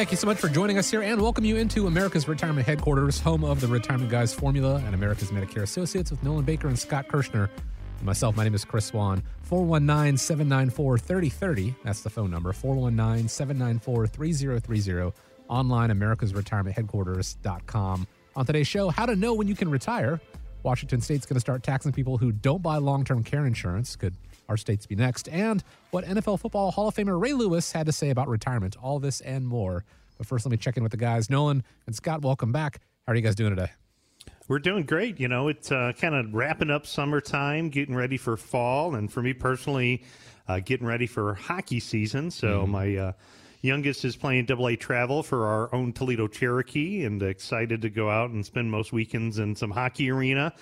Thank you so much for joining us here and welcome you into America's Retirement Headquarters, home of the Retirement Guys Formula and America's Medicare Associates with Nolan Baker and Scott Kirschner. And myself, my name is Chris Swan. 419 794 3030. That's the phone number 419 794 3030. Online, americasretirementheadquarters.com. On today's show, how to know when you can retire. Washington State's going to start taxing people who don't buy long term care insurance. Could our states be next? And what NFL football Hall of Famer Ray Lewis had to say about retirement. All this and more. But first, let me check in with the guys. Nolan and Scott, welcome back. How are you guys doing today? We're doing great. You know, it's uh, kind of wrapping up summertime, getting ready for fall, and for me personally, uh, getting ready for hockey season. So Mm-hmm. my uh, youngest is playing Double A travel for our own Toledo Cherokee, and excited to go out and spend most weekends in some hockey arena.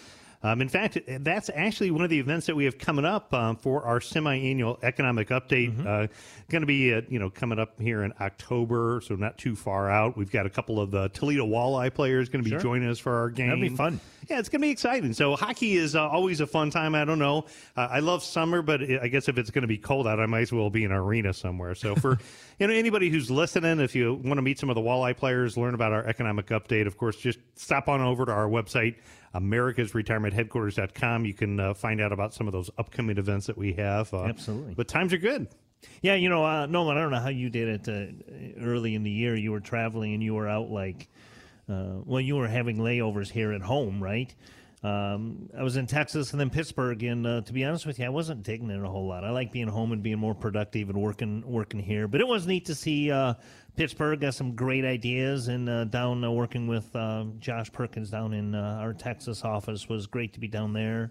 Um, in fact, that's actually one of the events that we have coming up um, for our semi-annual economic update. Mm-hmm. Uh, going to be, uh, you know, coming up here in October, so not too far out. We've got a couple of the Toledo Walleye players going to be Sure. joining us for our game. That'd be fun. Yeah, it's going to be exciting. So hockey is uh, always a fun time. I don't know. Uh, I love summer, but I guess if it's going to be cold out, I might as well be in an arena somewhere. So for you know anybody who's listening, if you want to meet some of the walleye players, learn about our economic update, of course, just stop on over to our website, americasretirementheadquarters.com. You can uh, find out about some of those upcoming events that we have. Uh, Absolutely. But times are good. Yeah, you know, uh, Nolan, I don't know how you did it uh, early in the year. You were traveling and you were out like, uh, well, you were having layovers here at home, right? Um, I was in Texas and then Pittsburgh, and uh, to be honest with you, I wasn't digging it a whole lot. I like being home and being more productive and working working here. But it was neat to see uh, Pittsburgh got some great ideas, and uh, down uh, working with uh, Josh Perkins down in uh, our Texas office was great to be down there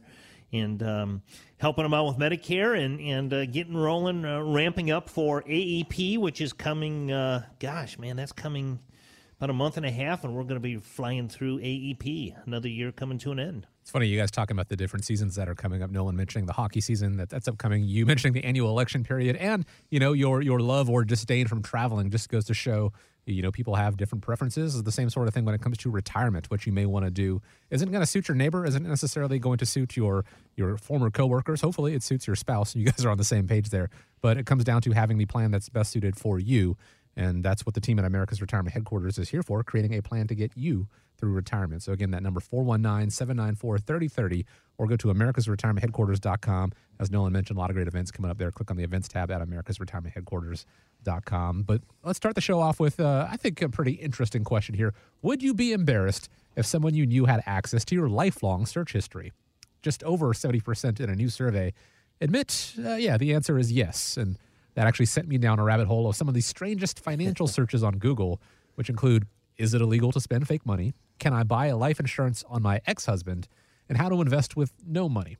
and um, helping them out with Medicare and and uh, getting rolling, uh, ramping up for AEP, which is coming. Uh, gosh, man, that's coming about a month and a half, and we're going to be flying through AEP. Another year coming to an end. It's funny you guys talking about the different seasons that are coming up. Nolan mentioning the hockey season that, that's upcoming. You mentioning the annual election period, and you know your your love or disdain from traveling just goes to show. You know, people have different preferences. It's the same sort of thing when it comes to retirement. What you may want to do isn't going to suit your neighbor. Isn't necessarily going to suit your your former coworkers. Hopefully, it suits your spouse. You guys are on the same page there. But it comes down to having the plan that's best suited for you. And that's what the team at America's Retirement Headquarters is here for, creating a plan to get you through retirement. So again, that number 419-794-3030 or go to americasretirementheadquarters.com. As Nolan mentioned, a lot of great events coming up there. Click on the events tab at americasretirementheadquarters.com. But let's start the show off with, uh, I think, a pretty interesting question here. Would you be embarrassed if someone you knew had access to your lifelong search history? Just over 70% in a new survey admit, uh, yeah, the answer is yes. And that actually sent me down a rabbit hole of some of the strangest financial searches on Google, which include is it illegal to spend fake money? Can I buy a life insurance on my ex husband? And how to invest with no money.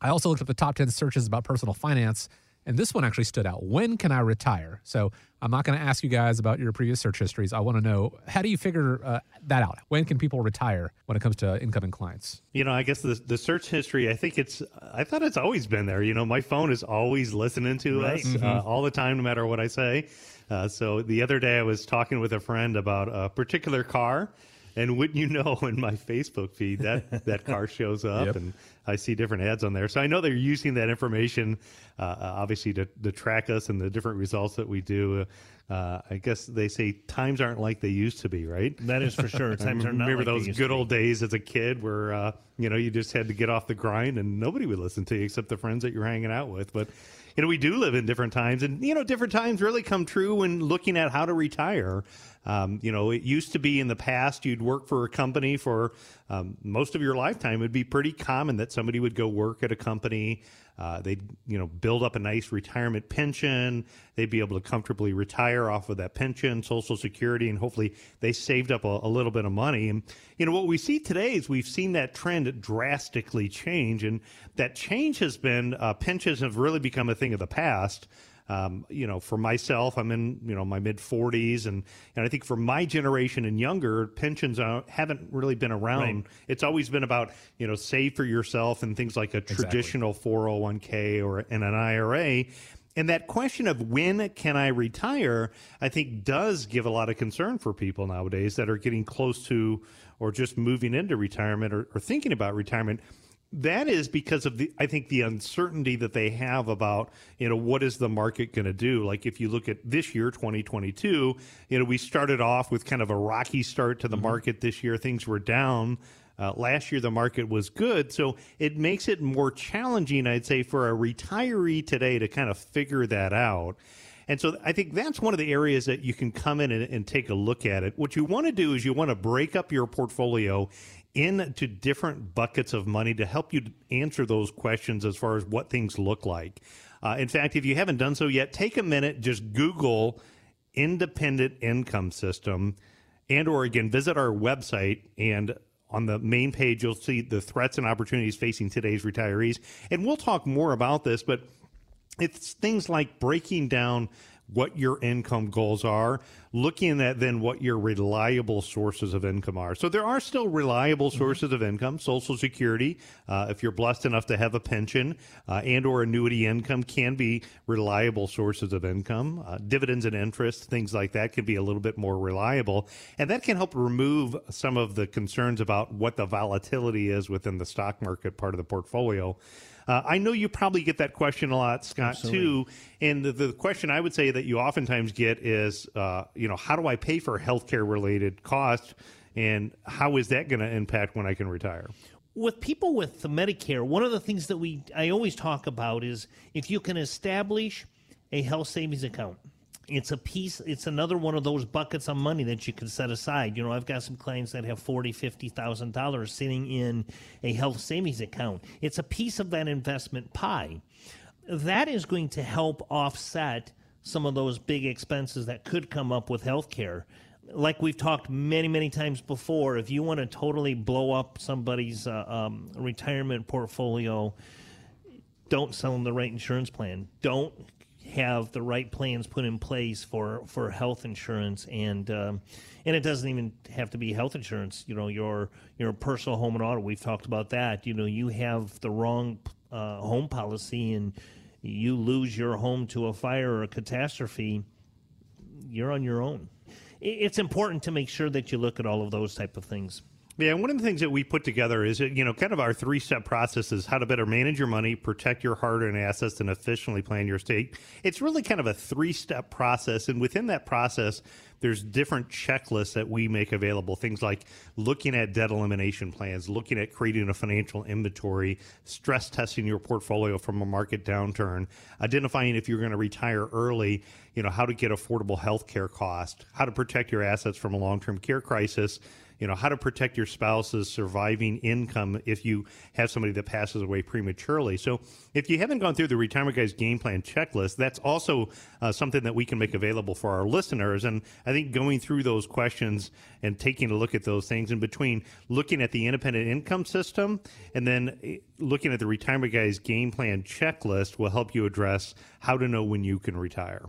I also looked up the top 10 searches about personal finance, and this one actually stood out. When can I retire? So I'm not going to ask you guys about your previous search histories. I want to know how do you figure uh, that out? When can people retire when it comes to incoming clients? You know, I guess the the search history. I think it's. I thought it's always been there. You know, my phone is always listening to Right. us uh, all the time, no matter what I say. Uh, so the other day, I was talking with a friend about a particular car, and wouldn't you know, in my Facebook feed, that that car shows up, Yep. and I see different ads on there. So I know they're using that information, uh, uh, obviously, to, to track us and the different results that we do. Uh, I guess they say times aren't like they used to be, right? That is for sure. Times are not remember like they those used good to be. old days as a kid where uh, you know you just had to get off the grind and nobody would listen to you except the friends that you're hanging out with. But you know we do live in different times, and you know different times really come true when looking at how to retire. Um, you know, it used to be in the past you'd work for a company for um, most of your lifetime. It'd be pretty common that somebody would go work at a company. Uh, they'd you know build up a nice retirement pension. They'd be able to comfortably retire off of that pension, Social Security, and hopefully they saved up a, a little bit of money. And you know what we see today is we've seen that trend drastically change, and that change has been uh, pensions have really become a thing of the past. Um, you know, for myself, I'm in you know my mid 40s, and and I think for my generation and younger, pensions haven't really been around. Right. It's always been about you know save for yourself and things like a traditional 401k or and an IRA. And that question of when can I retire, I think does give a lot of concern for people nowadays that are getting close to or just moving into retirement or, or thinking about retirement that is because of the i think the uncertainty that they have about you know what is the market going to do? Like if you look at this year 2022 you know we started off with kind of a rocky start to the market this year. Things were down. Uh, last year the market was good. So it makes it more challenging i'd say for a retiree today to kind of figure that out. And so I think that's one of the areas that you can come in and, and take a look at it. What you want to do is you want to break up your portfolio into different buckets of money to help you answer those questions as far as what things look like. Uh, in fact, if you haven't done so yet, take a minute, just Google independent income system and or again visit our website and on the main page you'll see the threats and opportunities facing today's retirees and we'll talk more about this but it's things like breaking down what your income goals are, looking at then what your reliable sources of income are. So there are still reliable sources of income. Social Security, uh, if you're blessed enough to have a pension uh, and or annuity income, can be reliable sources of income. Uh, dividends and interest, things like that, can be a little bit more reliable, and that can help remove some of the concerns about what the volatility is within the stock market part of the portfolio. Uh, I know you probably get that question a lot, Scott, Absolutely. too. And the, the question I would say that you oftentimes get is, uh, you know, how do I pay for healthcare related costs, and how is that going to impact when I can retire? with people with the Medicare, one of the things that we I always talk about is if you can establish a health savings account. It's a piece it's another one of those buckets of money that you can set aside. You know, I've got some clients that have forty, fifty thousand dollars sitting in a health savings account. It's a piece of that investment pie. That is going to help offset some of those big expenses that could come up with healthcare like we've talked many, many times before, if you want to totally blow up somebody's uh, um, retirement portfolio, don't sell them the right insurance plan. Don't have the right plans put in place for, for health insurance and um, and it doesn't even have to be health insurance. You know, your your personal home and auto. We've talked about that. You know, you have the wrong uh, home policy and you lose your home to a fire or a catastrophe. You're on your own it's important to make sure that you look at all of those type of things. Yeah, one of the things that we put together is, you know, kind of our three step process is how to better manage your money, protect your hard earned assets, and efficiently plan your estate. It's really kind of a three step process. And within that process, there's different checklists that we make available. Things like looking at debt elimination plans, looking at creating a financial inventory, stress testing your portfolio from a market downturn, identifying if you're going to retire early, you know, how to get affordable health care cost, how to protect your assets from a long term care crisis you know how to protect your spouse's surviving income if you have somebody that passes away prematurely. So if you haven't gone through the retirement guys game plan checklist that's also uh, something that we can make available for our listeners. And i think going through those questions and taking a look at those things in between looking at the independent income system and then eh, looking at the retirement guys game plan checklist will help you address how to know when you can retire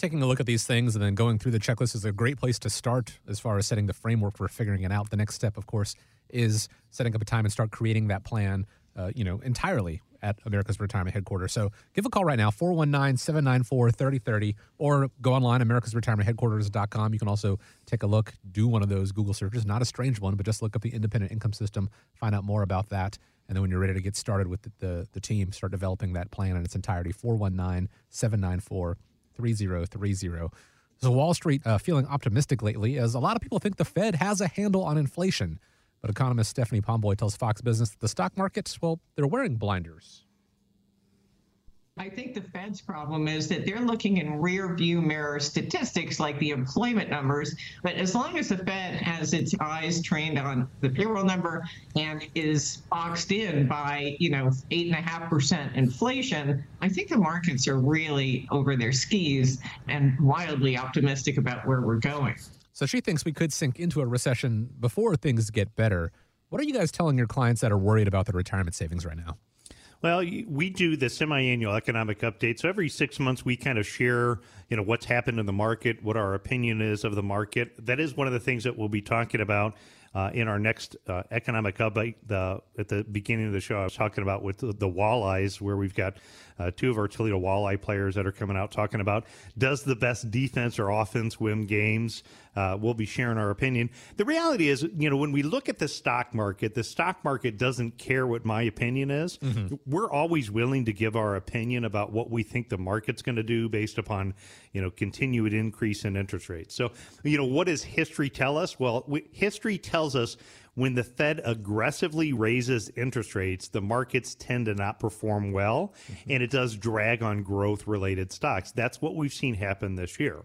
taking a look at these things and then going through the checklist is a great place to start as far as setting the framework for figuring it out. The next step, of course, is setting up a time and start creating that plan, uh, you know, entirely at America's Retirement Headquarters. So give a call right now, 419 794 3030, or go online, americasretirementheadquarters.com. You can also take a look, do one of those Google searches, not a strange one, but just look up the independent income system, find out more about that. And then when you're ready to get started with the, the, the team, start developing that plan in its entirety, 419 794 3030. So Wall Street uh, feeling optimistic lately as a lot of people think the Fed has a handle on inflation. But economist Stephanie Pomboy tells Fox Business that the stock markets, well, they're wearing blinders. I think the Fed's problem is that they're looking in rear view mirror statistics like the employment numbers. But as long as the Fed has its eyes trained on the payroll number and is boxed in by, you know, eight and a half percent inflation, I think the markets are really over their skis and wildly optimistic about where we're going. So she thinks we could sink into a recession before things get better. What are you guys telling your clients that are worried about their retirement savings right now? Well, we do the semi-annual economic update. So every six months, we kind of share, you know, what's happened in the market, what our opinion is of the market. That is one of the things that we'll be talking about uh, in our next uh, economic update. The, at the beginning of the show, I was talking about with the, the walleyes, where we've got uh, two of our Toledo walleye players that are coming out talking about does the best defense or offense win games. Uh, we'll be sharing our opinion. The reality is, you know, when we look at the stock market, the stock market doesn't care what my opinion is. Mm-hmm. We're always willing to give our opinion about what we think the market's going to do based upon, you know, continued increase in interest rates. So, you know, what does history tell us? Well, we, history tells us when the Fed aggressively raises interest rates, the markets tend to not perform well, mm-hmm. and it does drag on growth related stocks. That's what we've seen happen this year.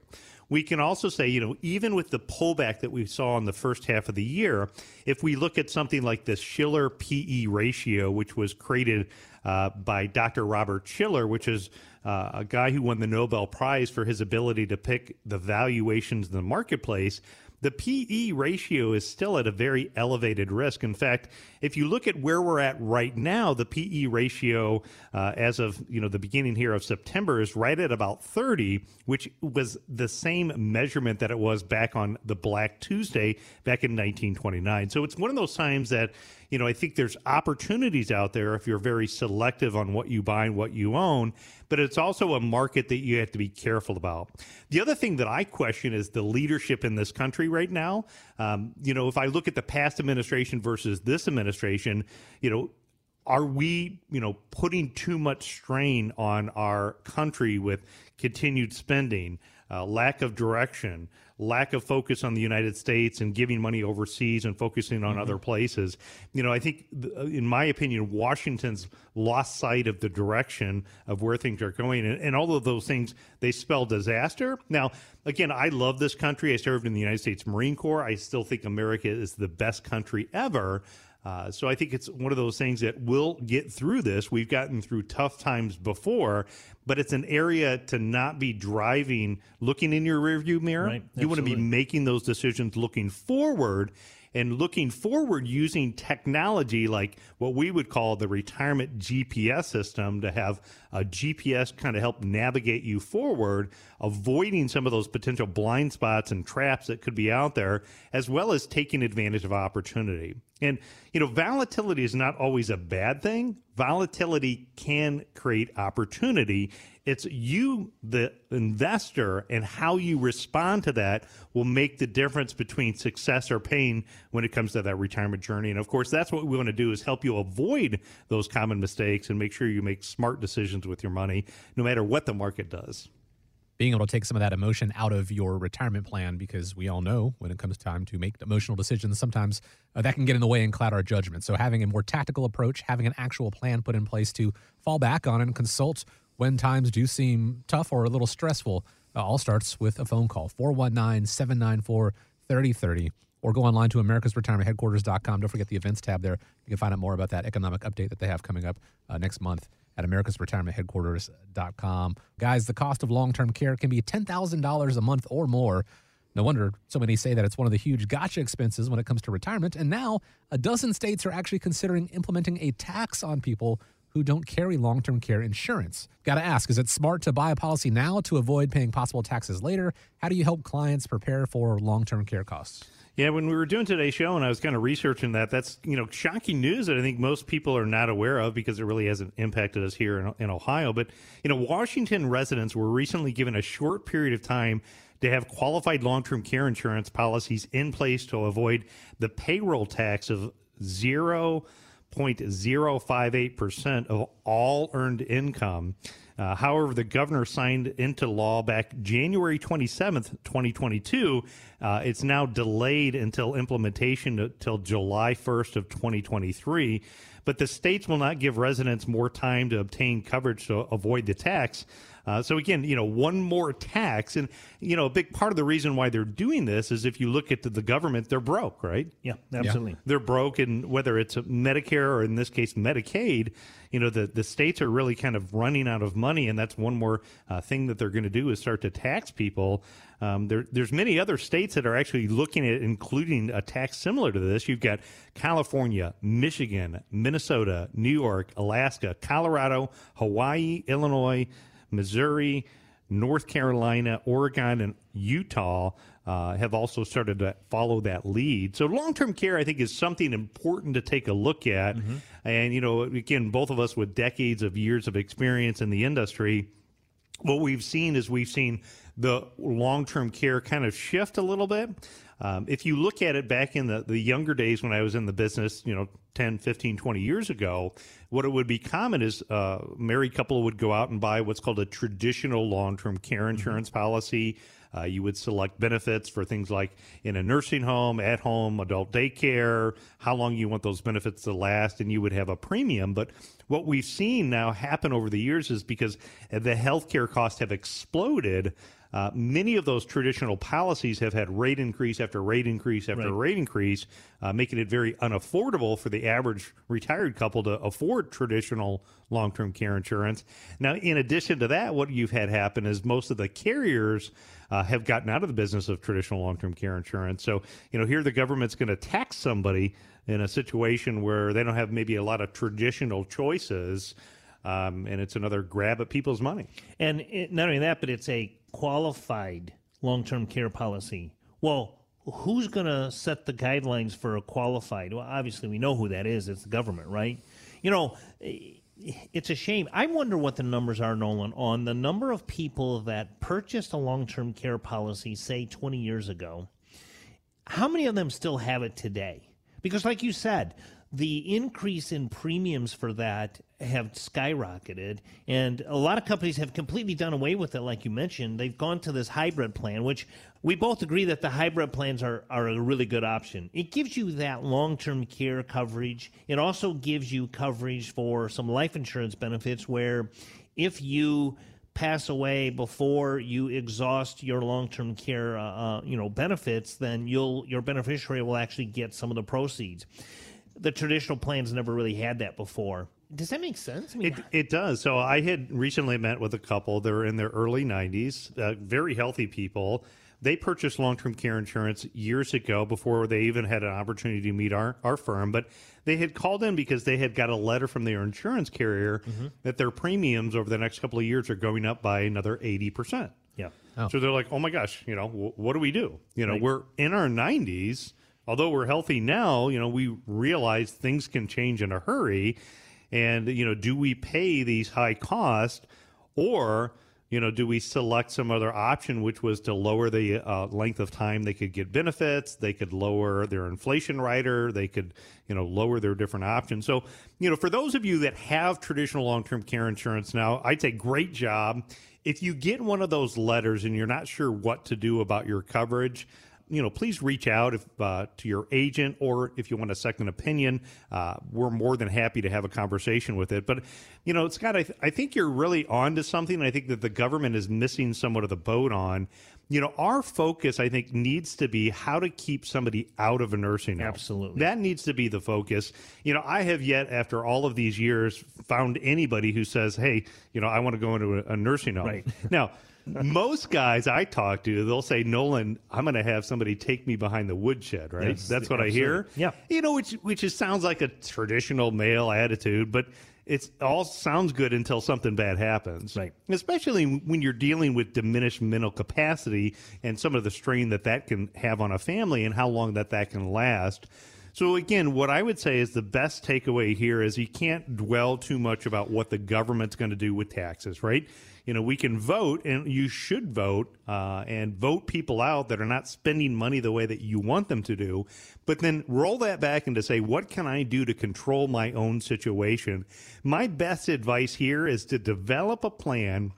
We can also say, you know, even with the pullback that we saw in the first half of the year, if we look at something like the Shiller PE ratio, which was created uh, by Dr. Robert Shiller, which is uh, a guy who won the Nobel Prize for his ability to pick the valuations in the marketplace the PE ratio is still at a very elevated risk. In fact, if you look at where we're at right now, the PE ratio uh, as of you know the beginning here of September is right at about 30, which was the same measurement that it was back on the Black Tuesday back in 1929. So it's one of those times that you know, I think there's opportunities out there if you're very selective on what you buy and what you own, but it's also a market that you have to be careful about. The other thing that I question is the leadership in this country right now. Um, you know, if I look at the past administration versus this administration, you know, are we, you know, putting too much strain on our country with continued spending, uh, lack of direction? lack of focus on the United States and giving money overseas and focusing on mm-hmm. other places. You know, I think, uh, in my opinion, Washington's lost sight of the direction of where things are going. And, and all of those things, they spell disaster. Now, again, I love this country. I served in the United States Marine Corps. I still think America is the best country ever. Uh, so I think it's one of those things that we'll get through this. We've gotten through tough times before, but it's an area to not be driving, looking in your rearview mirror. Right. You want to be making those decisions looking forward and looking forward using technology like what we would call the retirement GPS system to have a GPS kind of help navigate you forward, avoiding some of those potential blind spots and traps that could be out there, as well as taking advantage of opportunity. And, you know, volatility is not always a bad thing. Volatility can create opportunity. It's you, the investor, and how you respond to that will make the difference between success or pain when it comes to that retirement journey. And of course, that's what we want to do is help you avoid those common mistakes and make sure you make smart decisions with your money, no matter what the market does being able to take some of that emotion out of your retirement plan because we all know when it comes time to make emotional decisions, sometimes uh, that can get in the way and cloud our judgment. So, having a more tactical approach, having an actual plan put in place to fall back on and consult when times do seem tough or a little stressful, uh, all starts with a phone call 419 794 3030 or go online to America's Retirement americasretirementheadquarters.com. Don't forget the events tab there. You can find out more about that economic update that they have coming up uh, next month at americasretirementheadquarters.com. Guys, the cost of long-term care can be $10,000 a month or more. No wonder so many say that it's one of the huge gotcha expenses when it comes to retirement. And now, a dozen states are actually considering implementing a tax on people who don't carry long term care insurance. Got to ask is it smart to buy a policy now to avoid paying possible taxes later? How do you help clients prepare for long term care costs? Yeah, when we were doing today's show and I was kind of researching that, that's you know shocking news that I think most people are not aware of because it really hasn't impacted us here in, in Ohio. But you know, Washington residents were recently given a short period of time to have qualified long-term care insurance policies in place to avoid the payroll tax of zero point zero five eight percent of all earned income. Uh, however, the governor signed into law back January 27th, 2022. Uh, it's now delayed until implementation until July 1st of 2023. But the states will not give residents more time to obtain coverage to avoid the tax. Uh, so again, you know, one more tax, and you know, a big part of the reason why they're doing this is if you look at the, the government, they're broke, right? Yeah, absolutely. They're broke, and whether it's Medicare or in this case Medicaid, you know, the the states are really kind of running out of money, and that's one more uh, thing that they're going to do is start to tax people. Um, there, there's many other states that are actually looking at including a tax similar to this. You've got California, Michigan, Minnesota, New York, Alaska, Colorado, Hawaii, Illinois, Missouri, North Carolina, Oregon, and Utah uh, have also started to follow that lead. So long term care, I think, is something important to take a look at. Mm-hmm. And, you know, again, both of us with decades of years of experience in the industry, what we've seen is we've seen the long term care kind of shift a little bit. Um, if you look at it back in the, the younger days when I was in the business, you know, 10, 15, 20 years ago, what it would be common is a uh, married couple would go out and buy what's called a traditional long term care mm-hmm. insurance mm-hmm. policy. Uh, you would select benefits for things like in a nursing home, at home, adult daycare, how long you want those benefits to last, and you would have a premium. But what we've seen now happen over the years is because the healthcare costs have exploded, uh, many of those traditional policies have had rate increase after rate increase after right. rate increase, uh, making it very unaffordable for the average retired couple to afford traditional long term care insurance. Now, in addition to that, what you've had happen is most of the carriers uh, have gotten out of the business of traditional long term care insurance. So, you know, here the government's going to tax somebody in a situation where they don't have maybe a lot of traditional choices. Um, and it's another grab at people's money. And it, not only that, but it's a qualified long term care policy. Well, who's going to set the guidelines for a qualified? Well, obviously, we know who that is. It's the government, right? You know, it's a shame. I wonder what the numbers are, Nolan, on the number of people that purchased a long term care policy, say 20 years ago. How many of them still have it today? Because, like you said, the increase in premiums for that have skyrocketed and a lot of companies have completely done away with it like you mentioned. They've gone to this hybrid plan which we both agree that the hybrid plans are, are a really good option. It gives you that long-term care coverage. It also gives you coverage for some life insurance benefits where if you pass away before you exhaust your long-term care uh, uh you know benefits then you'll your beneficiary will actually get some of the proceeds the traditional plans never really had that before. Does that make sense? I mean, it, it does. So I had recently met with a couple. They're in their early 90s, uh, very healthy people. They purchased long term care insurance years ago before they even had an opportunity to meet our, our firm. But they had called in because they had got a letter from their insurance carrier mm-hmm. that their premiums over the next couple of years are going up by another 80%. Yeah. Oh. So they're like, oh my gosh, you know, w- what do we do? You know, right. we're in our 90s although we're healthy now, you know, we realize things can change in a hurry. And, you know, do we pay these high costs or, you know, do we select some other option, which was to lower the uh, length of time they could get benefits? They could lower their inflation rider. They could, you know, lower their different options. So, you know, for those of you that have traditional long term care insurance now, I'd say great job. If you get one of those letters and you're not sure what to do about your coverage, you know, please reach out if, uh, to your agent or if you want a second opinion. Uh, we're more than happy to have a conversation with it. But, you know, Scott, I, th- I think you're really on to something. I think that the government is missing somewhat of the boat on. You know, our focus, I think, needs to be how to keep somebody out of a nursing home. Absolutely. That needs to be the focus. You know, I have yet, after all of these years, found anybody who says, hey, you know, I want to go into a, a nursing home. Right. Now, most guys I talk to, they'll say, Nolan, I'm going to have somebody take me behind the woodshed, right? Yes, That's what absolutely. I hear. Yeah. You know, which which is, sounds like a traditional male attitude, but it all sounds good until something bad happens. Right. Especially when you're dealing with diminished mental capacity and some of the strain that that can have on a family and how long that that can last. So again, what I would say is the best takeaway here is you can't dwell too much about what the government's going to do with taxes, right? You know, we can vote, and you should vote uh, and vote people out that are not spending money the way that you want them to do. But then roll that back into say, what can I do to control my own situation? My best advice here is to develop a plan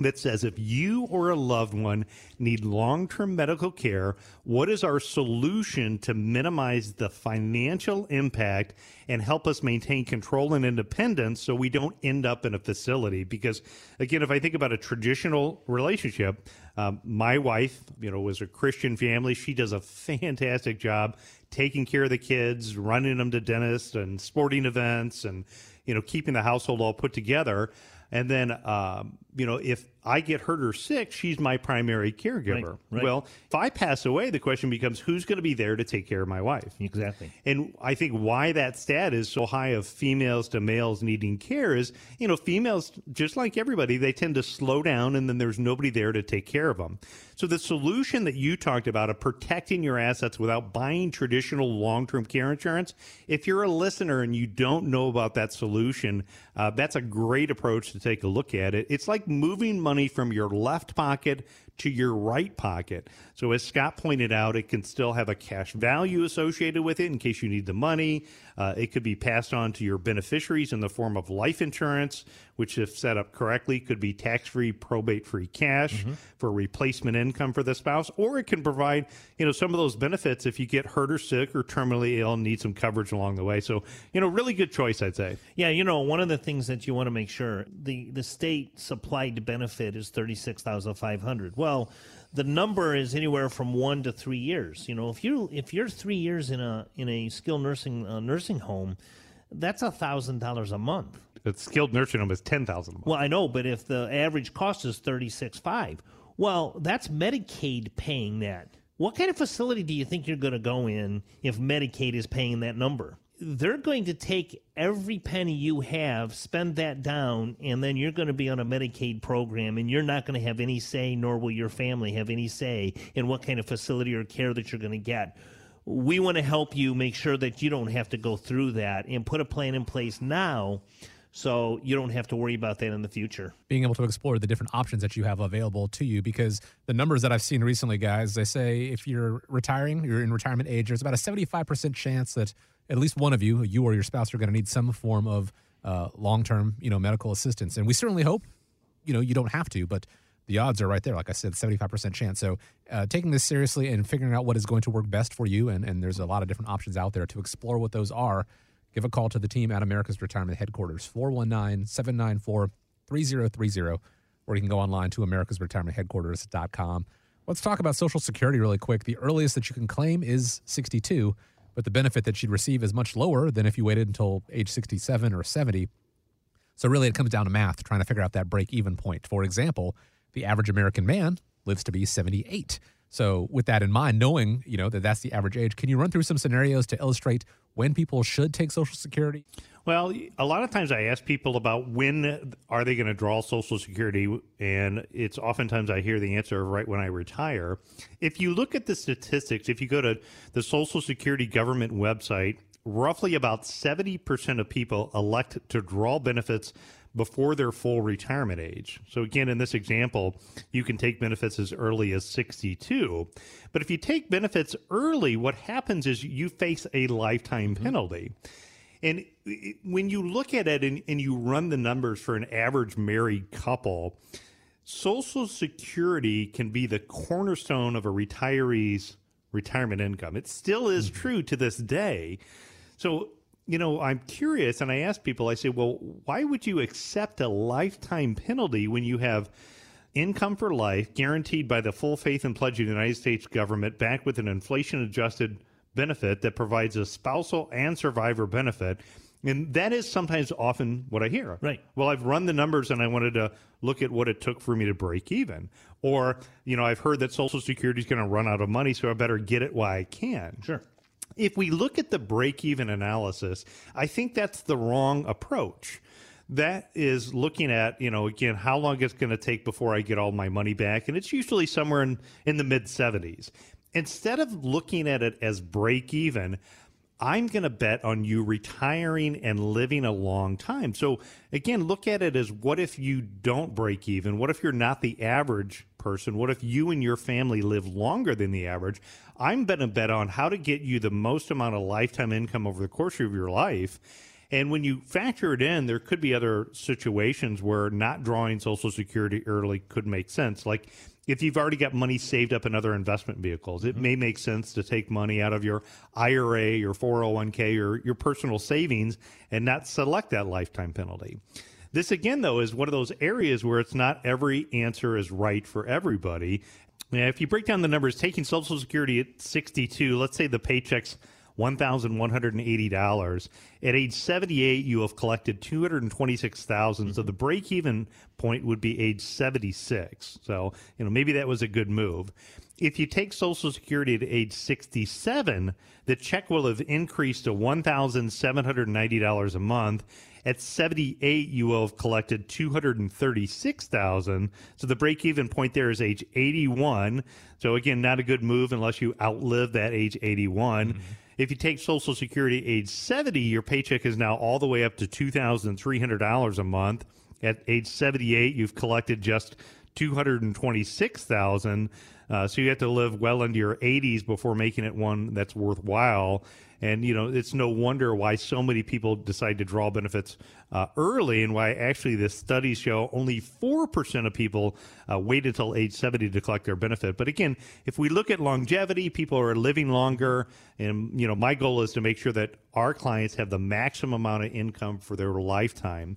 that says if you or a loved one need long term medical care, what is our solution to minimize the financial impact and help us maintain control and independence so we don't end up in a facility? Because, again, if I think about a traditional relationship, um, my wife, you know, was a Christian family. She does a fantastic job taking care of the kids, running them to dentists and sporting events, and you know, keeping the household all put together. And then, um, you know, if I get hurt or sick, she's my primary caregiver. Right, right. Well, if I pass away, the question becomes who's going to be there to take care of my wife? Exactly. And I think why that stat is so high of females to males needing care is, you know, females, just like everybody, they tend to slow down and then there's nobody there to take care of them. So the solution that you talked about of protecting your assets without buying traditional long-term care insurance, if you're a listener and you don't know about that solution, uh, that's a great approach to take a look at it. It's like moving money from your left pocket to your right pocket. So, as Scott pointed out, it can still have a cash value associated with it in case you need the money. Uh, it could be passed on to your beneficiaries in the form of life insurance, which, if set up correctly, could be tax free, probate free cash Mm-hmm. for replacement income for the spouse, or it can provide you know some of those benefits if you get hurt or sick or terminally ill and need some coverage along the way. So, you know, really good choice, I'd say. Yeah, you know, one of the things that you want to make sure the the state supplied benefit is thirty six thousand five hundred. Well, the number is anywhere from one to three years. You know, if you if you're three years in a in a skilled nursing uh, nursing home, that's a thousand dollars a month. A skilled nursing home is ten thousand. Well, I know, but if the average cost is thirty six five, well, that's Medicaid paying that. What kind of facility do you think you're going to go in if Medicaid is paying that number? They're going to take every penny you have, spend that down, and then you're going to be on a Medicaid program, and you're not going to have any say, nor will your family have any say in what kind of facility or care that you're going to get we want to help you make sure that you don't have to go through that and put a plan in place now so you don't have to worry about that in the future. being able to explore the different options that you have available to you because the numbers that I've seen recently, guys, they say if you're retiring, you're in retirement age, there's about a 75% chance that at least one of you, you or your spouse, are going to need some form of uh, long-term, you know, medical assistance. And we certainly hope, you know, you don't have to, but the odds are right there. Like I said, 75% chance. So uh, taking this seriously and figuring out what is going to work best for you, and, and there's a lot of different options out there to explore what those are. Give a call to the team at America's Retirement Headquarters, 419 794 3030, or you can go online to America's Retirement americasretirementheadquarters.com. Let's talk about Social Security really quick. The earliest that you can claim is 62, but the benefit that she'd receive is much lower than if you waited until age 67 or 70. So really, it comes down to math, trying to figure out that break even point. For example, the average American man lives to be 78. So with that in mind, knowing you know that that's the average age, can you run through some scenarios to illustrate when people should take Social Security? Well, a lot of times I ask people about when are they going to draw Social Security, and it's oftentimes I hear the answer right when I retire. If you look at the statistics, if you go to the Social Security government website, roughly about 70% of people elect to draw benefits before their full retirement age. So, again, in this example, you can take benefits as early as 62. But if you take benefits early, what happens is you face a lifetime mm-hmm. penalty. And when you look at it and, and you run the numbers for an average married couple, Social Security can be the cornerstone of a retiree's retirement income. It still is mm-hmm. true to this day. So, you know, I'm curious, and I ask people, I say, well, why would you accept a lifetime penalty when you have income for life guaranteed by the full faith and pledge of the United States government backed with an inflation adjusted benefit that provides a spousal and survivor benefit? And that is sometimes often what I hear. Right. Well, I've run the numbers and I wanted to look at what it took for me to break even. Or, you know, I've heard that Social Security is going to run out of money, so I better get it while I can. Sure. If we look at the break even analysis, I think that's the wrong approach. That is looking at, you know, again, how long it's going to take before I get all my money back. And it's usually somewhere in, in the mid 70s. Instead of looking at it as break even, I'm going to bet on you retiring and living a long time. So, again, look at it as what if you don't break even? What if you're not the average person? What if you and your family live longer than the average? I'm going to bet on how to get you the most amount of lifetime income over the course of your life. And when you factor it in, there could be other situations where not drawing Social Security early could make sense. Like if you've already got money saved up in other investment vehicles, it mm-hmm. may make sense to take money out of your IRA, your 401k, or your personal savings and not select that lifetime penalty. This again, though, is one of those areas where it's not every answer is right for everybody. Now, if you break down the numbers, taking Social Security at 62, let's say the paycheck's $1,180. At age 78, you have collected 226000 mm-hmm. So the break even point would be age 76. So, you know, maybe that was a good move. If you take Social Security at age 67, the check will have increased to $1,790 a month. At 78, you will have collected 236,000. So the break even point there is age 81. So again, not a good move unless you outlive that age 81. Mm-hmm. If you take Social Security age 70, your paycheck is now all the way up to $2,300 a month. At age 78, you've collected just 226,000. Uh, so you have to live well into your 80s before making it one that's worthwhile. And, you know, it's no wonder why so many people decide to draw benefits uh, early and why actually the studies show only 4% of people uh, wait until age 70 to collect their benefit. But again, if we look at longevity, people are living longer. And, you know, my goal is to make sure that our clients have the maximum amount of income for their lifetime.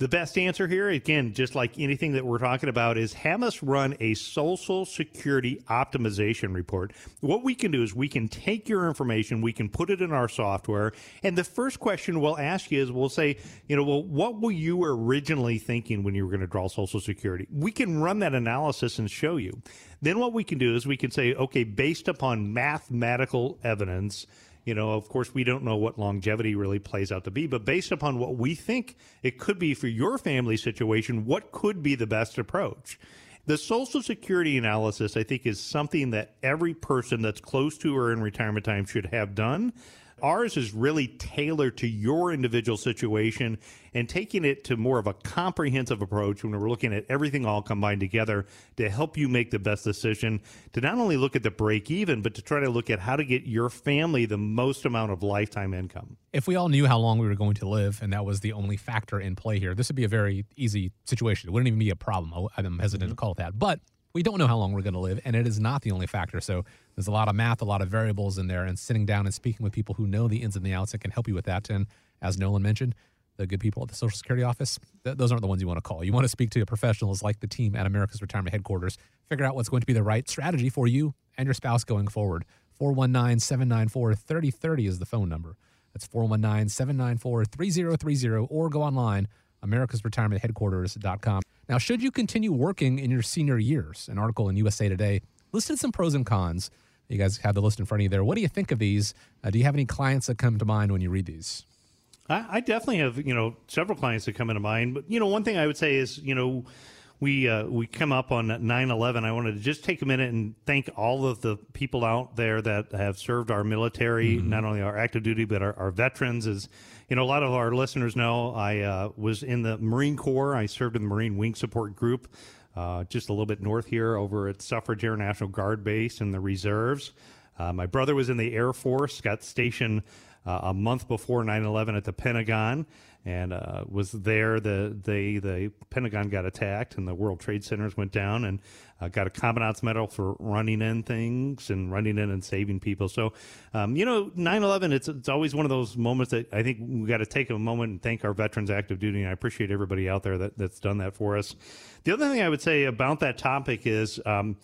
The best answer here, again, just like anything that we're talking about, is have us run a social security optimization report. What we can do is we can take your information, we can put it in our software, and the first question we'll ask you is we'll say, you know, well, what were you originally thinking when you were going to draw social security? We can run that analysis and show you. Then what we can do is we can say, okay, based upon mathematical evidence, you know, of course, we don't know what longevity really plays out to be, but based upon what we think it could be for your family situation, what could be the best approach? The Social Security analysis, I think, is something that every person that's close to or in retirement time should have done. Ours is really tailored to your individual situation and taking it to more of a comprehensive approach when we're looking at everything all combined together to help you make the best decision to not only look at the break even, but to try to look at how to get your family the most amount of lifetime income. If we all knew how long we were going to live and that was the only factor in play here, this would be a very easy situation. It wouldn't even be a problem. I'm hesitant mm-hmm. to call it that. But we don't know how long we're going to live, and it is not the only factor. So there's a lot of math, a lot of variables in there, and sitting down and speaking with people who know the ins and the outs that can help you with that. And as Nolan mentioned, the good people at the Social Security office, th- those aren't the ones you want to call. You want to speak to professionals like the team at America's Retirement Headquarters, figure out what's going to be the right strategy for you and your spouse going forward. 419 794 3030 is the phone number. That's 419 794 3030, or go online, americasretirementheadquarters.com. Now, should you continue working in your senior years? An article in USA Today listed some pros and cons. You guys have the list in front of you there. What do you think of these? Uh, do you have any clients that come to mind when you read these? I, I, definitely have, you know, several clients that come into mind. But you know, one thing I would say is, you know, we uh, we come up on 9/11. I wanted to just take a minute and thank all of the people out there that have served our military, mm-hmm. not only our active duty but our, our veterans. As you know, a lot of our listeners know, I uh, was in the Marine Corps. I served in the Marine Wing Support Group, uh, just a little bit north here, over at Selfridge Air National Guard Base in the reserves. Uh, my brother was in the Air Force, got stationed uh, a month before 9/11 at the Pentagon and uh, was there the day the Pentagon got attacked and the World Trade Centers went down, and uh, got a Commandant's Medal for running in things and running in and saving people. So, um, you know, 9/11, it's it's always one of those moments that I think we got to take a moment and thank our veterans active duty. And I appreciate everybody out there that, that's done that for us. The other thing I would say about that topic is. Um,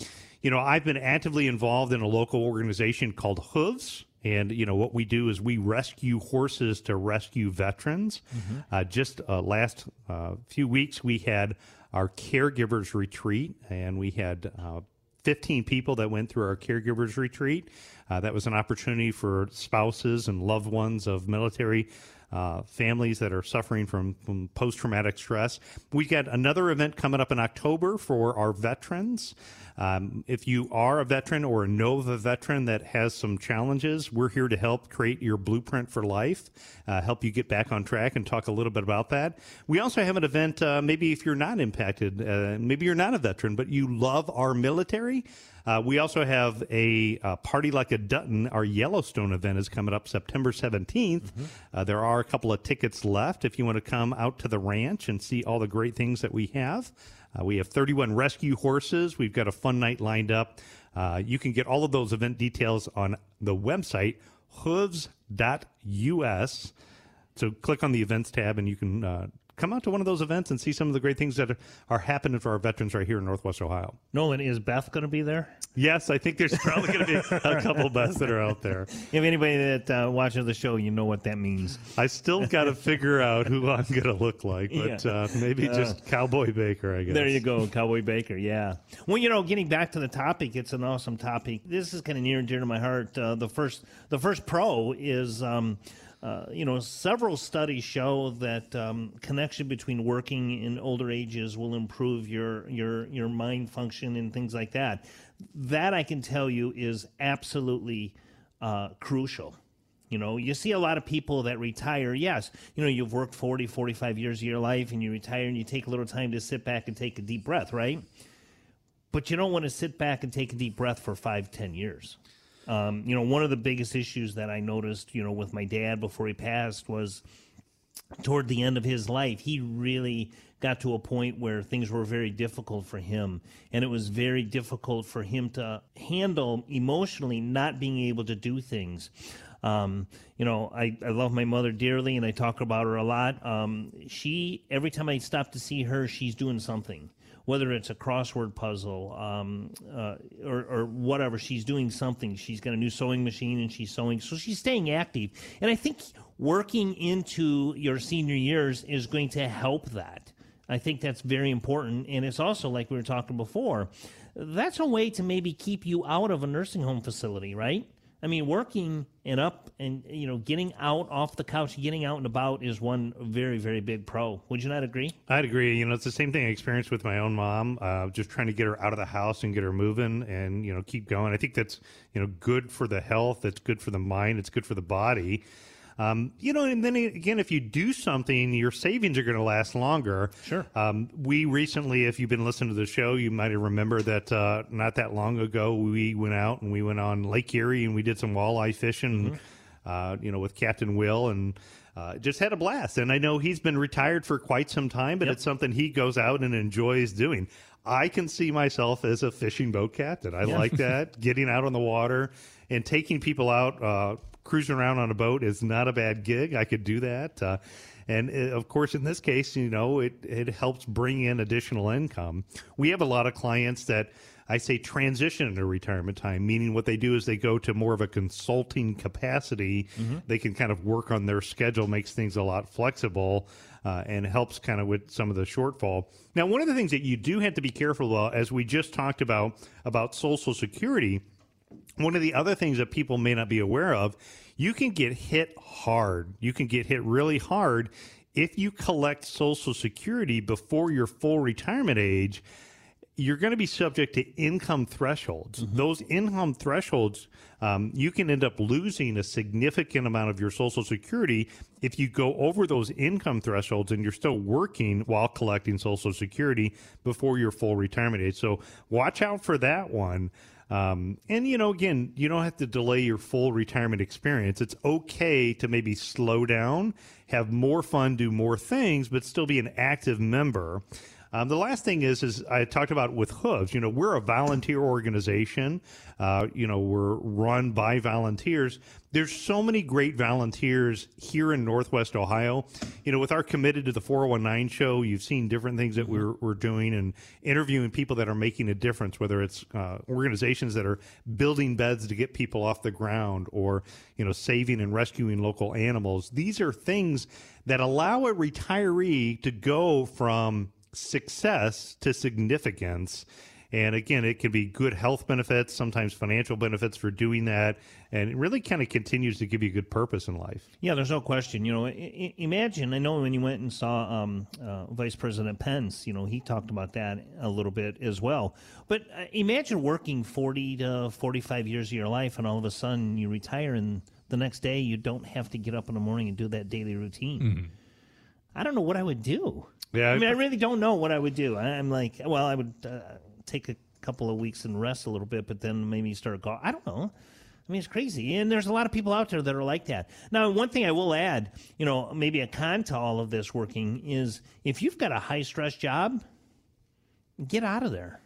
you know, I've been actively involved in a local organization called Hooves, and you know what we do is we rescue horses to rescue veterans. Mm-hmm. Uh, just uh, last uh, few weeks, we had our caregivers retreat, and we had uh, 15 people that went through our caregivers retreat. Uh, that was an opportunity for spouses and loved ones of military uh, families that are suffering from, from post traumatic stress. We got another event coming up in October for our veterans. Um, if you are a veteran or know of a veteran that has some challenges, we're here to help create your blueprint for life, uh, help you get back on track, and talk a little bit about that. We also have an event, uh, maybe if you're not impacted, uh, maybe you're not a veteran, but you love our military. Uh, we also have a uh, Party Like a Dutton. Our Yellowstone event is coming up September 17th. Uh, there are a couple of tickets left if you want to come out to the ranch and see all the great things that we have. Uh, we have 31 rescue horses. We've got a fun night lined up. Uh, you can get all of those event details on the website, hooves.us. So click on the events tab and you can uh, come out to one of those events and see some of the great things that are, are happening for our veterans right here in Northwest Ohio. Nolan, is Beth going to be there? Yes, I think there's probably going to be a couple Beths that are out there. If anybody that uh, watches the show, you know what that means. I still got to figure out who I'm going to look like, but Yeah. uh, maybe just Cowboy Baker, I guess. There you go, Cowboy Baker. Yeah. Well, you know, getting back to the topic, it's an awesome topic. This is kind of near and dear to my heart. Uh, the first, the first pro is, um, uh, you know, several studies show that um, connection between working in older ages will improve your your your mind function and things like that. That I can tell you is absolutely uh, crucial. You know, you see a lot of people that retire. Yes, you know, you've worked 40, 45 years of your life and you retire and you take a little time to sit back and take a deep breath, right? But you don't want to sit back and take a deep breath for five, ten years. Um, you know, one of the biggest issues that I noticed, you know, with my dad before he passed was toward the end of his life, he really got to a point where things were very difficult for him. And it was very difficult for him to handle emotionally not being able to do things. Um, you know, I, I love my mother dearly and I talk about her a lot. Um, she, every time I stop to see her, she's doing something whether it's a crossword puzzle um, uh, or, or whatever. She's doing something. She's got a new sewing machine and she's sewing. So she's staying active. And I think working into your senior years is going to help that. I think that's very important. And it's also, like we were talking before, that's a way to maybe keep you out of a nursing home facility, right? I mean, working and up and, you know, getting out off the couch, getting out and about is one very, very big pro. Would you not agree? I'd agree. You know, it's the same thing I experienced with my own mom. Uh, just trying to get her out of the house and get her moving, and you know, keep going. I think that's you know good for the health. It's good for the mind. It's good for the body. Um, you know, and then again, if you do something, your savings are going to last longer. Sure. Um, we recently, if you've been listening to the show, you might have remembered that uh, not that long ago we went out and we went on Lake Erie and we did some walleye fishing. Uh, you know, with Captain Will and. Uh, just had a blast, and I know he's been retired for quite some time, but Yep. it's something he goes out and enjoys doing. I can see myself as a fishing boat captain. I like that. Getting out on the water and taking people out, uh, cruising around on a boat is not a bad gig. I could do that. Uh, and uh, of course, in this case, you know, it, it helps bring in additional income. We have a lot of clients that I say transition into retirement time, meaning what they do is they go to more of a consulting capacity. They can kind of work on their schedule, makes things a lot flexible, uh, and helps kind of with some of the shortfall. Now, one of the things that you do have to be careful about, as we just talked about about Social Security, one of the other things that people may not be aware of, you can get hit hard. You can get hit really hard if you collect Social Security before your full retirement age. You're going to be subject to income thresholds. Those income thresholds, um, you can end up losing a significant amount of your Social Security if you go over those income thresholds and you're still working while collecting Social Security before your full retirement age. So watch out for that one. Um, and you know, again, you don't have to delay your full retirement experience. It's okay to maybe slow down, have more fun, do more things, but still be an active member. Um, the last thing is, is I talked about with Hooves. You know, we're a volunteer organization. Uh, you know, we're run by volunteers. There's so many great volunteers here in Northwest Ohio. You know, with our committed to the 419 show, you've seen different things that we're, we're doing and interviewing people that are making a difference, whether it's uh, organizations that are building beds to get people off the ground or, you know, saving and rescuing local animals. These are things that allow a retiree to go from success to significance. And again, it can be good health benefits, sometimes financial benefits for doing that. And it really kind of continues to give you good purpose in life. Yeah, there's no question. You know, I- I- imagine. I know when you went and saw um, uh, Vice President Pence, you know, he talked about that a little bit as well. But uh, imagine working 40 to 45 years of your life, and all of a sudden you retire, and the next day you don't have to get up in the morning and do that daily routine. I don't know what I would do. Yeah, I mean, I really don't know what I would do. I- I'm like, well, I would uh, take a couple of weeks and rest a little bit, but then maybe start golf. I don't know. I mean, it's crazy. And there's a lot of people out there that are like that. Now, one thing I will add, you know, maybe a con to all of this working is if you've got a high stress job, get out of there.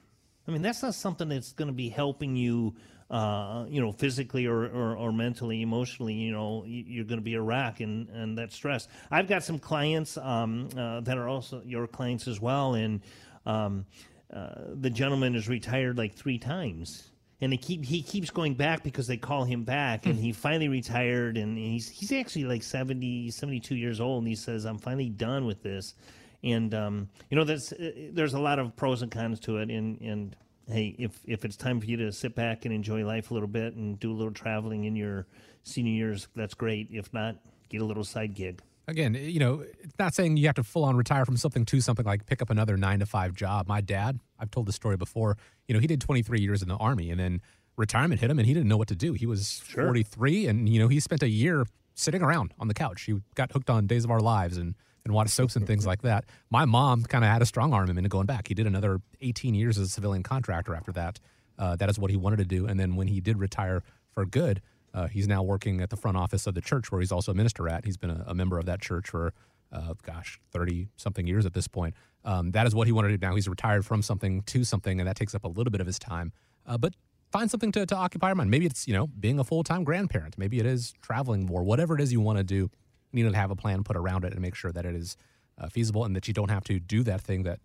I mean, that's not something that's going to be helping you, uh, you know, physically or, or, or, mentally, emotionally. You know, you're going to be a wreck and, and that stress. I've got some clients um, uh, that are also your clients as well. And um, uh, the gentleman is retired like three times and they keep he keeps going back because they call him back and he finally retired and he's he's actually like 70 72 years old and he says i'm finally done with this and um, you know there's uh, there's a lot of pros and cons to it and and hey if if it's time for you to sit back and enjoy life a little bit and do a little traveling in your senior years that's great if not get a little side gig again, you know, it's not saying you have to full on retire from something to something like pick up another nine to five job. My dad, I've told this story before, you know, he did 23 years in the army and then retirement hit him and he didn't know what to do. He was sure. 43 and, you know, he spent a year sitting around on the couch. He got hooked on Days of Our Lives and, and watched soaps and things like that. My mom kind of had a strong arm him into going back. He did another 18 years as a civilian contractor after that. Uh, that is what he wanted to do. And then when he did retire for good, uh, he's now working at the front office of the church where he's also a minister at. He's been a, a member of that church for, uh, gosh, 30 something years at this point. Um, that is what he wanted to do now. He's retired from something to something, and that takes up a little bit of his time. Uh, but find something to, to occupy your mind. Maybe it's, you know, being a full time grandparent. Maybe it is traveling more. Whatever it is you want to do, you need to have a plan put around it and make sure that it is uh, feasible and that you don't have to do that thing that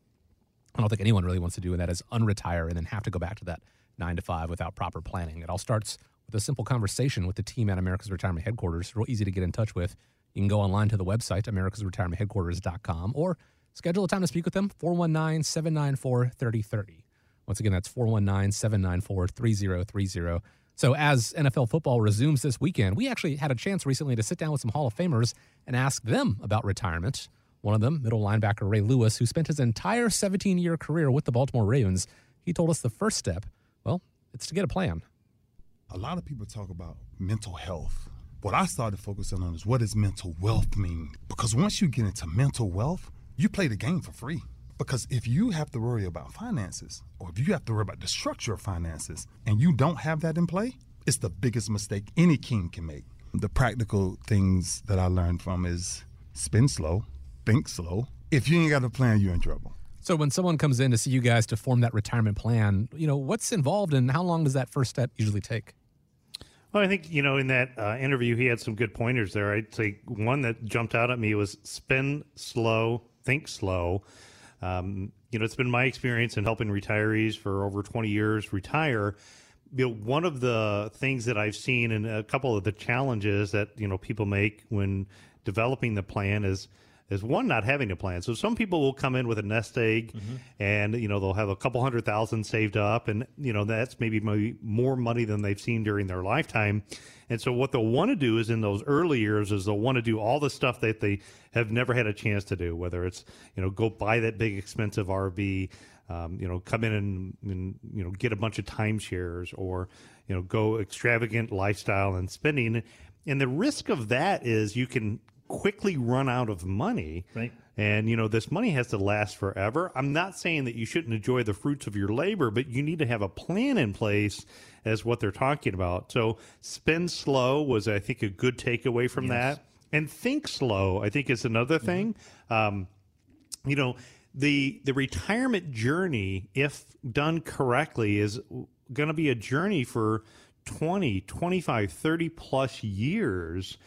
I don't think anyone really wants to do, and that is unretire and then have to go back to that nine to five without proper planning. It all starts with a simple conversation with the team at America's Retirement Headquarters. Real easy to get in touch with. You can go online to the website, americasretirementheadquarters.com, or schedule a time to speak with them, 419 794 3030. Once again, that's 419 794 3030. So, as NFL football resumes this weekend, we actually had a chance recently to sit down with some Hall of Famers and ask them about retirement. One of them, middle linebacker Ray Lewis, who spent his entire 17 year career with the Baltimore Ravens, he told us the first step, well, it's to get a plan a lot of people talk about mental health. What I started focusing on is what does mental wealth mean? Because once you get into mental wealth, you play the game for free. Because if you have to worry about finances, or if you have to worry about the structure of finances, and you don't have that in play, it's the biggest mistake any king can make. The practical things that I learned from is spend slow, think slow. If you ain't got a plan, you're in trouble. So when someone comes in to see you guys to form that retirement plan, you know, what's involved and how long does that first step usually take? Well, I think, you know, in that uh, interview, he had some good pointers there. I'd say one that jumped out at me was spend slow, think slow. Um, you know, it's been my experience in helping retirees for over 20 years retire. You know, one of the things that I've seen and a couple of the challenges that, you know, people make when developing the plan is – is one not having a plan. So some people will come in with a nest egg, mm-hmm. and you know they'll have a couple hundred thousand saved up, and you know that's maybe, maybe more money than they've seen during their lifetime. And so what they'll want to do is in those early years is they'll want to do all the stuff that they have never had a chance to do, whether it's you know go buy that big expensive RV. Um, you know, come in and, and you know get a bunch of timeshares, or you know go extravagant lifestyle and spending. And the risk of that is you can quickly run out of money. Right. And, you know, this money has to last forever. I'm not saying that you shouldn't enjoy the fruits of your labor, but you need to have a plan in place as what they're talking about. So spend slow was, I think, a good takeaway from yes. that. And think slow, I think, is another mm-hmm. thing. Mm-hmm. Um, you know, the the retirement journey, if done correctly, is going to be a journey for 20, 25, 30 plus years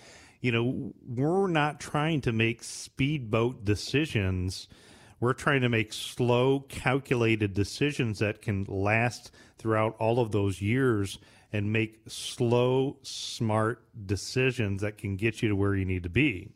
you know, we're not trying to make speedboat decisions. We're trying to make slow, calculated decisions that can last throughout all of those years and make slow, smart decisions that can get you to where you need to be.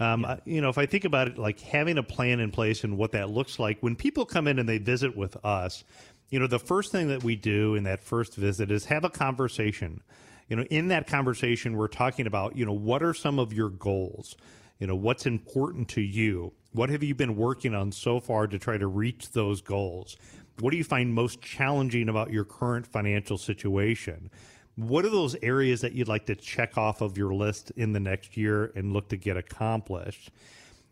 Um, yeah. You know, if I think about it, like having a plan in place and what that looks like, when people come in and they visit with us, you know, the first thing that we do in that first visit is have a conversation you know, in that conversation, we're talking about, you know, what are some of your goals? You know, what's important to you? What have you been working on so far to try to reach those goals? What do you find most challenging about your current financial situation? What are those areas that you'd like to check off of your list in the next year and look to get accomplished?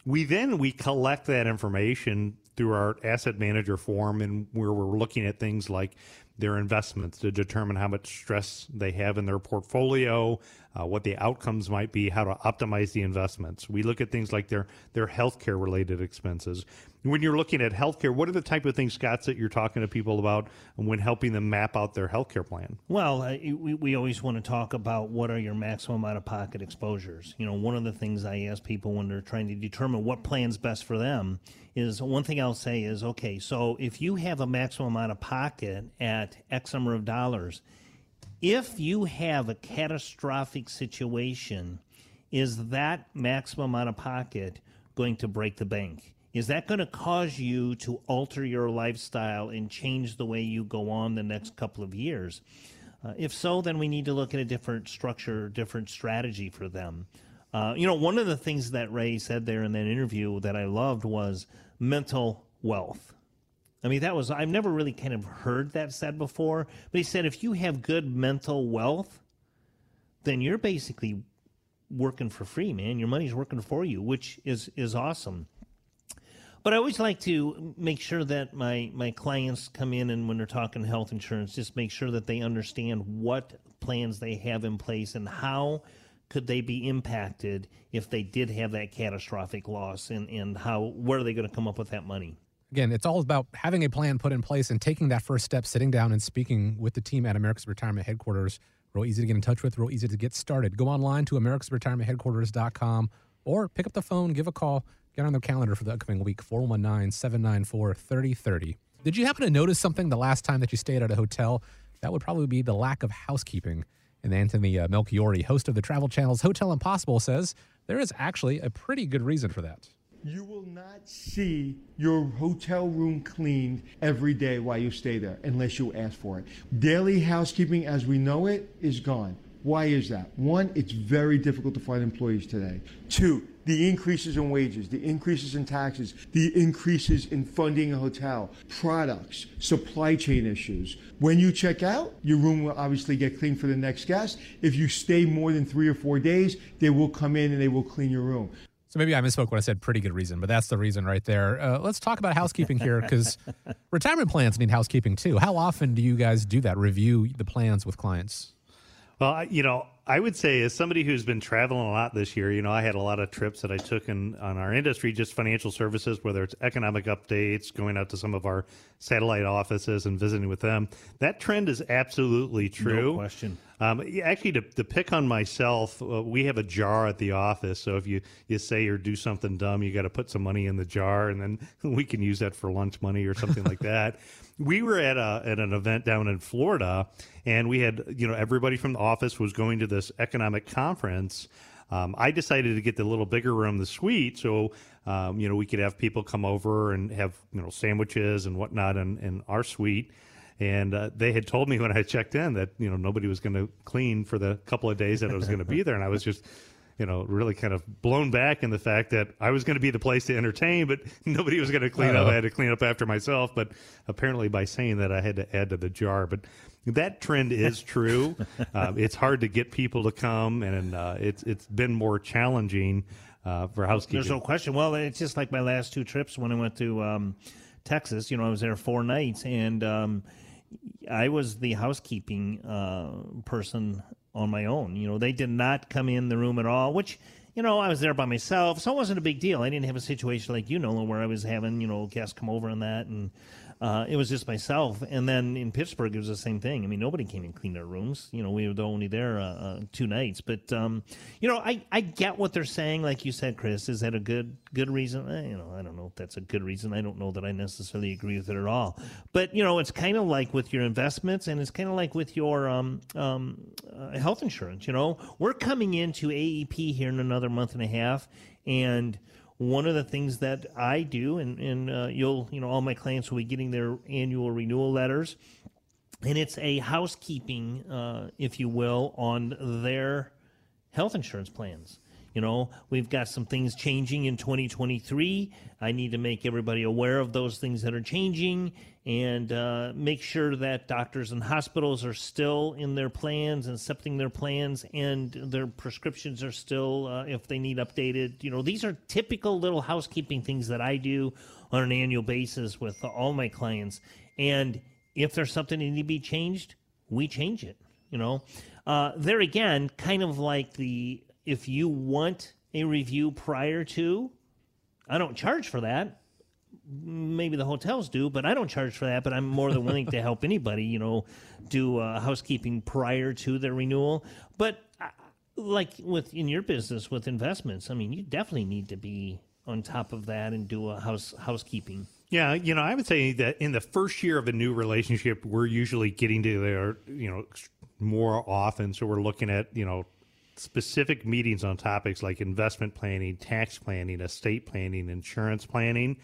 We then we collect that information through our asset manager form and where we're looking at things like their investments to determine how much stress they have in their portfolio, uh, what the outcomes might be, how to optimize the investments. We look at things like their their healthcare related expenses. When you're looking at healthcare, what are the type of things, Scott, that you're talking to people about when helping them map out their healthcare plan? Well, uh, we, we always want to talk about what are your maximum out of pocket exposures. You know, one of the things I ask people when they're trying to determine what plan's best for them is one thing I'll say is okay, so if you have a maximum out of pocket at X number of dollars, if you have a catastrophic situation, is that maximum out of pocket going to break the bank? Is that going to cause you to alter your lifestyle and change the way you go on the next couple of years? Uh, if so, then we need to look at a different structure, different strategy for them. Uh, you know, one of the things that Ray said there in that interview that I loved was mental wealth. I mean, that was, I've never really kind of heard that said before, but he said if you have good mental wealth, then you're basically working for free, man. Your money's working for you, which is, is awesome. But I always like to make sure that my, my clients come in and when they're talking health insurance, just make sure that they understand what plans they have in place and how could they be impacted if they did have that catastrophic loss and, and how where are they going to come up with that money? Again, it's all about having a plan put in place and taking that first step, sitting down and speaking with the team at America's Retirement Headquarters. Real easy to get in touch with, real easy to get started. Go online to americasretirementheadquarters.com or pick up the phone, give a call, get on their calendar for the upcoming week, 419 794 3030. Did you happen to notice something the last time that you stayed at a hotel? That would probably be the lack of housekeeping. And Anthony uh, Melchiorri, host of the Travel Channel's Hotel Impossible, says there is actually a pretty good reason for that. You will not see your hotel room cleaned every day while you stay there unless you ask for it. Daily housekeeping as we know it is gone. Why is that? One, it's very difficult to find employees today. Two, the increases in wages, the increases in taxes, the increases in funding a hotel, products, supply chain issues. When you check out, your room will obviously get cleaned for the next guest. If you stay more than three or four days, they will come in and they will clean your room. So maybe I misspoke when I said pretty good reason, but that's the reason right there. Uh, let's talk about housekeeping here because retirement plans need housekeeping too. How often do you guys do that? Review the plans with clients? Well, you know, I would say as somebody who's been traveling a lot this year, you know, I had a lot of trips that I took in on our industry, just financial services, whether it's economic updates, going out to some of our satellite offices and visiting with them. That trend is absolutely true. No question. Um, actually, to, to pick on myself, uh, we have a jar at the office. So if you, you say or do something dumb, you got to put some money in the jar, and then we can use that for lunch money or something like that. We were at a at an event down in Florida, and we had you know everybody from the office was going to this economic conference. Um, I decided to get the little bigger room, the suite, so um, you know we could have people come over and have you know sandwiches and whatnot in, in our suite. And uh, they had told me when I checked in that you know nobody was going to clean for the couple of days that I was going to be there, and I was just you know really kind of blown back in the fact that I was going to be the place to entertain, but nobody was going to clean up. I had to clean up after myself. But apparently, by saying that, I had to add to the jar. But that trend is true. um, it's hard to get people to come, and uh, it's it's been more challenging uh, for housekeeping. There's no question. Well, it's just like my last two trips when I went to um, Texas. You know, I was there four nights, and um, I was the housekeeping uh, person on my own. You know, they did not come in the room at all, which. You know, I was there by myself, so it wasn't a big deal. I didn't have a situation like you know, where I was having you know guests come over and that, and uh, it was just myself. And then in Pittsburgh, it was the same thing. I mean, nobody came and cleaned our rooms. You know, we were only there uh, uh, two nights. But um, you know, I, I get what they're saying. Like you said, Chris, is that a good good reason? Eh, you know, I don't know if that's a good reason. I don't know that I necessarily agree with it at all. But you know, it's kind of like with your investments, and it's kind of like with your um, um, uh, health insurance. You know, we're coming into AEP here in another month and a half, and one of the things that I do, and, and uh, you'll, you know, all my clients will be getting their annual renewal letters, and it's a housekeeping, uh, if you will, on their health insurance plans. You know, we've got some things changing in 2023. I need to make everybody aware of those things that are changing and uh, make sure that doctors and hospitals are still in their plans and accepting their plans and their prescriptions are still, uh, if they need updated. You know, these are typical little housekeeping things that I do on an annual basis with all my clients. And if there's something that need to be changed, we change it. You know, uh, there again, kind of like the if you want a review prior to, I don't charge for that. Maybe the hotels do, but I don't charge for that. But I'm more than willing to help anybody, you know, do uh, housekeeping prior to their renewal. But uh, like with in your business with investments, I mean, you definitely need to be on top of that and do a house housekeeping. Yeah, you know, I would say that in the first year of a new relationship, we're usually getting to there, you know, more often. So we're looking at, you know, specific meetings on topics like investment planning, tax planning, estate planning, insurance planning.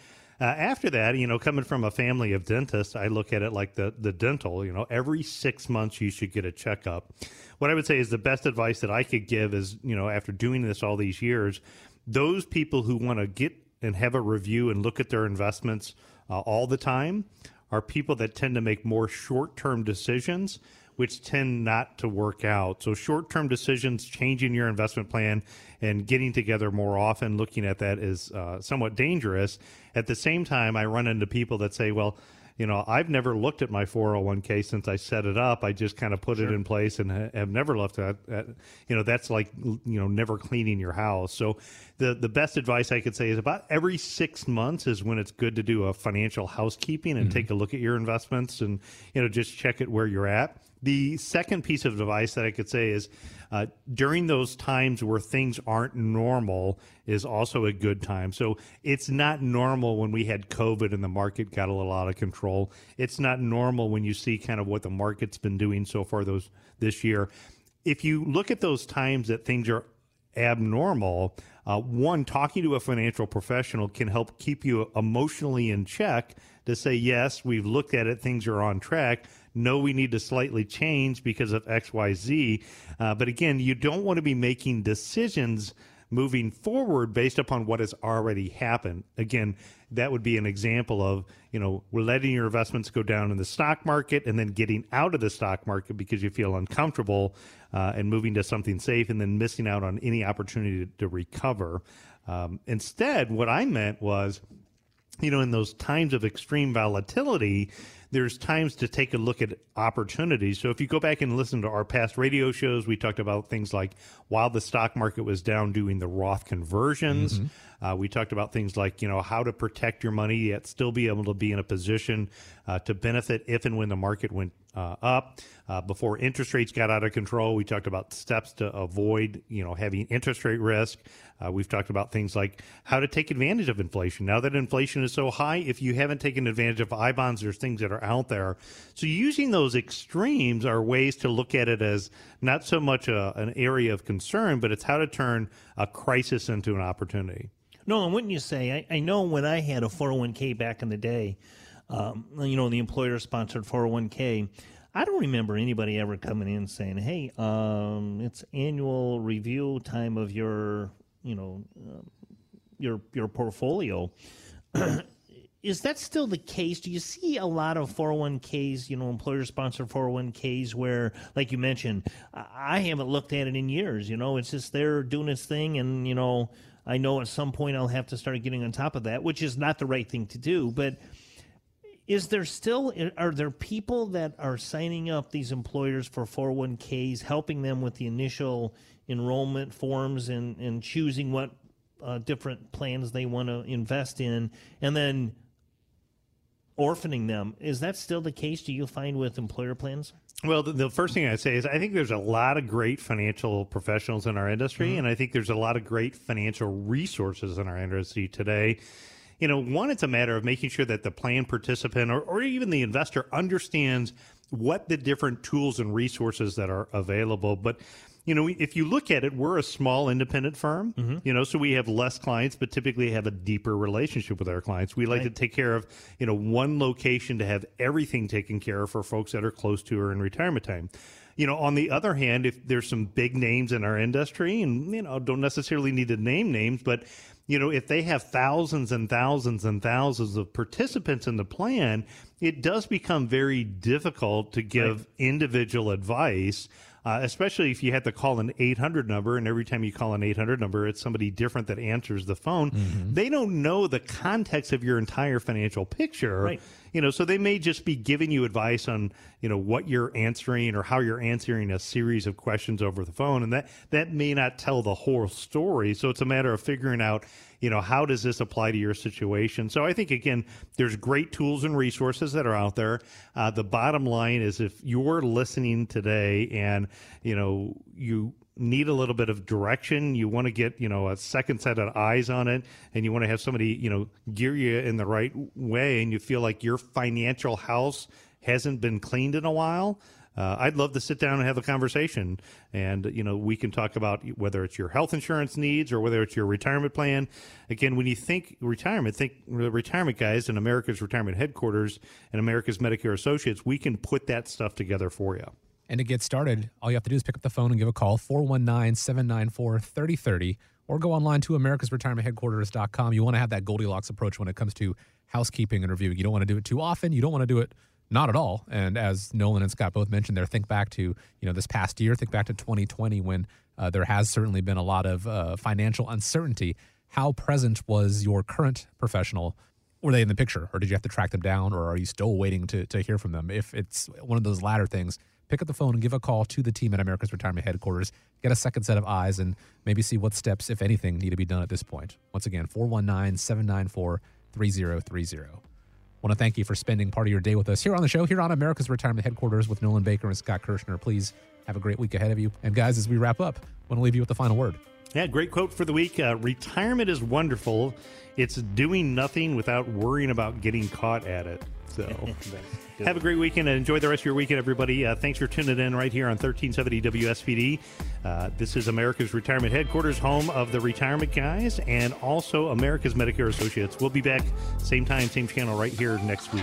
Uh, after that, you know, coming from a family of dentists, I look at it like the the dental. You know, every six months you should get a checkup. What I would say is the best advice that I could give is, you know, after doing this all these years, those people who want to get and have a review and look at their investments uh, all the time are people that tend to make more short term decisions which tend not to work out. So, short term decisions, changing your investment plan, and getting together more often, looking at that is uh, somewhat dangerous. At the same time, I run into people that say, well, you know, I've never looked at my 401k since I set it up. I just kind of put sure. it in place and have never left that. You know, that's like you know never cleaning your house. So the the best advice I could say is about every six months is when it's good to do a financial housekeeping and mm-hmm. take a look at your investments and you know just check it where you're at. The second piece of advice that I could say is uh, during those times where things aren't normal is also a good time. So it's not normal when we had COVID and the market got a little out of control. It's not normal when you see kind of what the market's been doing so far those this year. If you look at those times that things are abnormal, uh, one, talking to a financial professional can help keep you emotionally in check to say, yes, we've looked at it, things are on track no, we need to slightly change because of XYZ. Uh, but again, you don't want to be making decisions moving forward based upon what has already happened. Again, that would be an example of, you know, letting your investments go down in the stock market and then getting out of the stock market because you feel uncomfortable uh, and moving to something safe and then missing out on any opportunity to, to recover. Um, instead, what I meant was, you know, in those times of extreme volatility, there's times to take a look at opportunities. So if you go back and listen to our past radio shows, we talked about things like while the stock market was down, doing the Roth conversions. Mm-hmm. Uh, we talked about things like you know how to protect your money yet still be able to be in a position uh, to benefit if and when the market went uh, up. Uh, before interest rates got out of control, we talked about steps to avoid, you know, having interest rate risk. Uh, we've talked about things like how to take advantage of inflation. Now that inflation is so high, if you haven't taken advantage of I bonds, there's things that are out there. So using those extremes are ways to look at it as not so much a, an area of concern, but it's how to turn a crisis into an opportunity. No, and wouldn't you say? I, I know when I had a 401k back in the day, um, you know, the employer sponsored 401k. I don't remember anybody ever coming in saying, "Hey, um, it's annual review time of your, you know, uh, your your portfolio." Is that still the case? Do you see a lot of 401ks, you know, employer sponsored 401ks where, like you mentioned, I haven't looked at it in years. You know, it's just they're doing its thing, and you know, I know at some point I'll have to start getting on top of that, which is not the right thing to do, but is there still are there people that are signing up these employers for 401ks helping them with the initial enrollment forms and and choosing what uh, different plans they want to invest in? And then orphaning them is that still the case do you find with employer plans well, the, the, first thing I'd say is I think there's a lot of great financial professionals in our industry, mm-hmm. and I think there's a lot of great financial resources in our industry today you know, one, it's a matter of making sure that the plan participant or, or even the investor understands what the different tools and resources that are available. But you know, if you look at it, we're a small independent firm, mm-hmm. you know, so we have less clients, but typically have a deeper relationship with our clients. We like right. to take care of, you know, one location to have everything taken care of for folks that are close to or in retirement time. you know, on the other hand, if there's some big names in our industry, and you know, don't necessarily need to name names, but you know, if they have thousands and thousands and thousands of participants in the plan, it does become very difficult to give right. individual advice. Uh, especially if you had to call an 800 number and every time you call an 800 number it's somebody different that answers the phone mm-hmm. they don't know the context of your entire financial picture right you know, so they may just be giving you advice on, you know, what you're answering or how you're answering a series of questions over the phone. And that, that may not tell the whole story. So it's a matter of figuring out, you know, how does this apply to your situation? So I think, again, there's great tools and resources that are out there. Uh, the bottom line is if you're listening today and, you know, you need a little bit of direction. You want to get, you know, a second set of eyes on it and you want to have somebody, you know, gear you in the right way and you feel like your financial house hasn't been cleaned in a while. Uh, I'd love to sit down and have a conversation, and you know we can talk about whether it's your health insurance needs or whether it's your retirement plan. Again, when you think retirement, think retirement guys and America's Retirement Headquarters and America's Medicare Associates. We can put that stuff together for you. And to get started, all you have to do is pick up the phone and give a call, 419 794 3030, or go online to americasretirementheadquarters.com. You want to have that Goldilocks approach when it comes to housekeeping and reviewing. You don't want to do it too often. You don't want to do it not at all. And as Nolan and Scott both mentioned there, think back to, you know, this past year, think back to 2020 when uh, there has certainly been a lot of uh, financial uncertainty. How present was your current professional were they in the picture or did you have to track them down or are you still waiting to, to hear from them if it's one of those latter things pick up the phone and give a call to the team at America's Retirement Headquarters. Get a second set of eyes and maybe see what steps, if anything, need to be done at this point. Once again, 419 794 3030. Want to thank you for spending part of your day with us here on the show, here on America's Retirement Headquarters with Nolan Baker and Scott Kirschner. Please have a great week ahead of you. And guys, as we wrap up, I want to leave you with the final word. Yeah, great quote for the week. Uh, retirement is wonderful. It's doing nothing without worrying about getting caught at it. So have a great weekend and enjoy the rest of your weekend, everybody. Uh, thanks for tuning in right here on 1370 WSPD. Uh, this is America's Retirement Headquarters, home of the retirement guys and also America's Medicare Associates. We'll be back same time, same channel right here next week.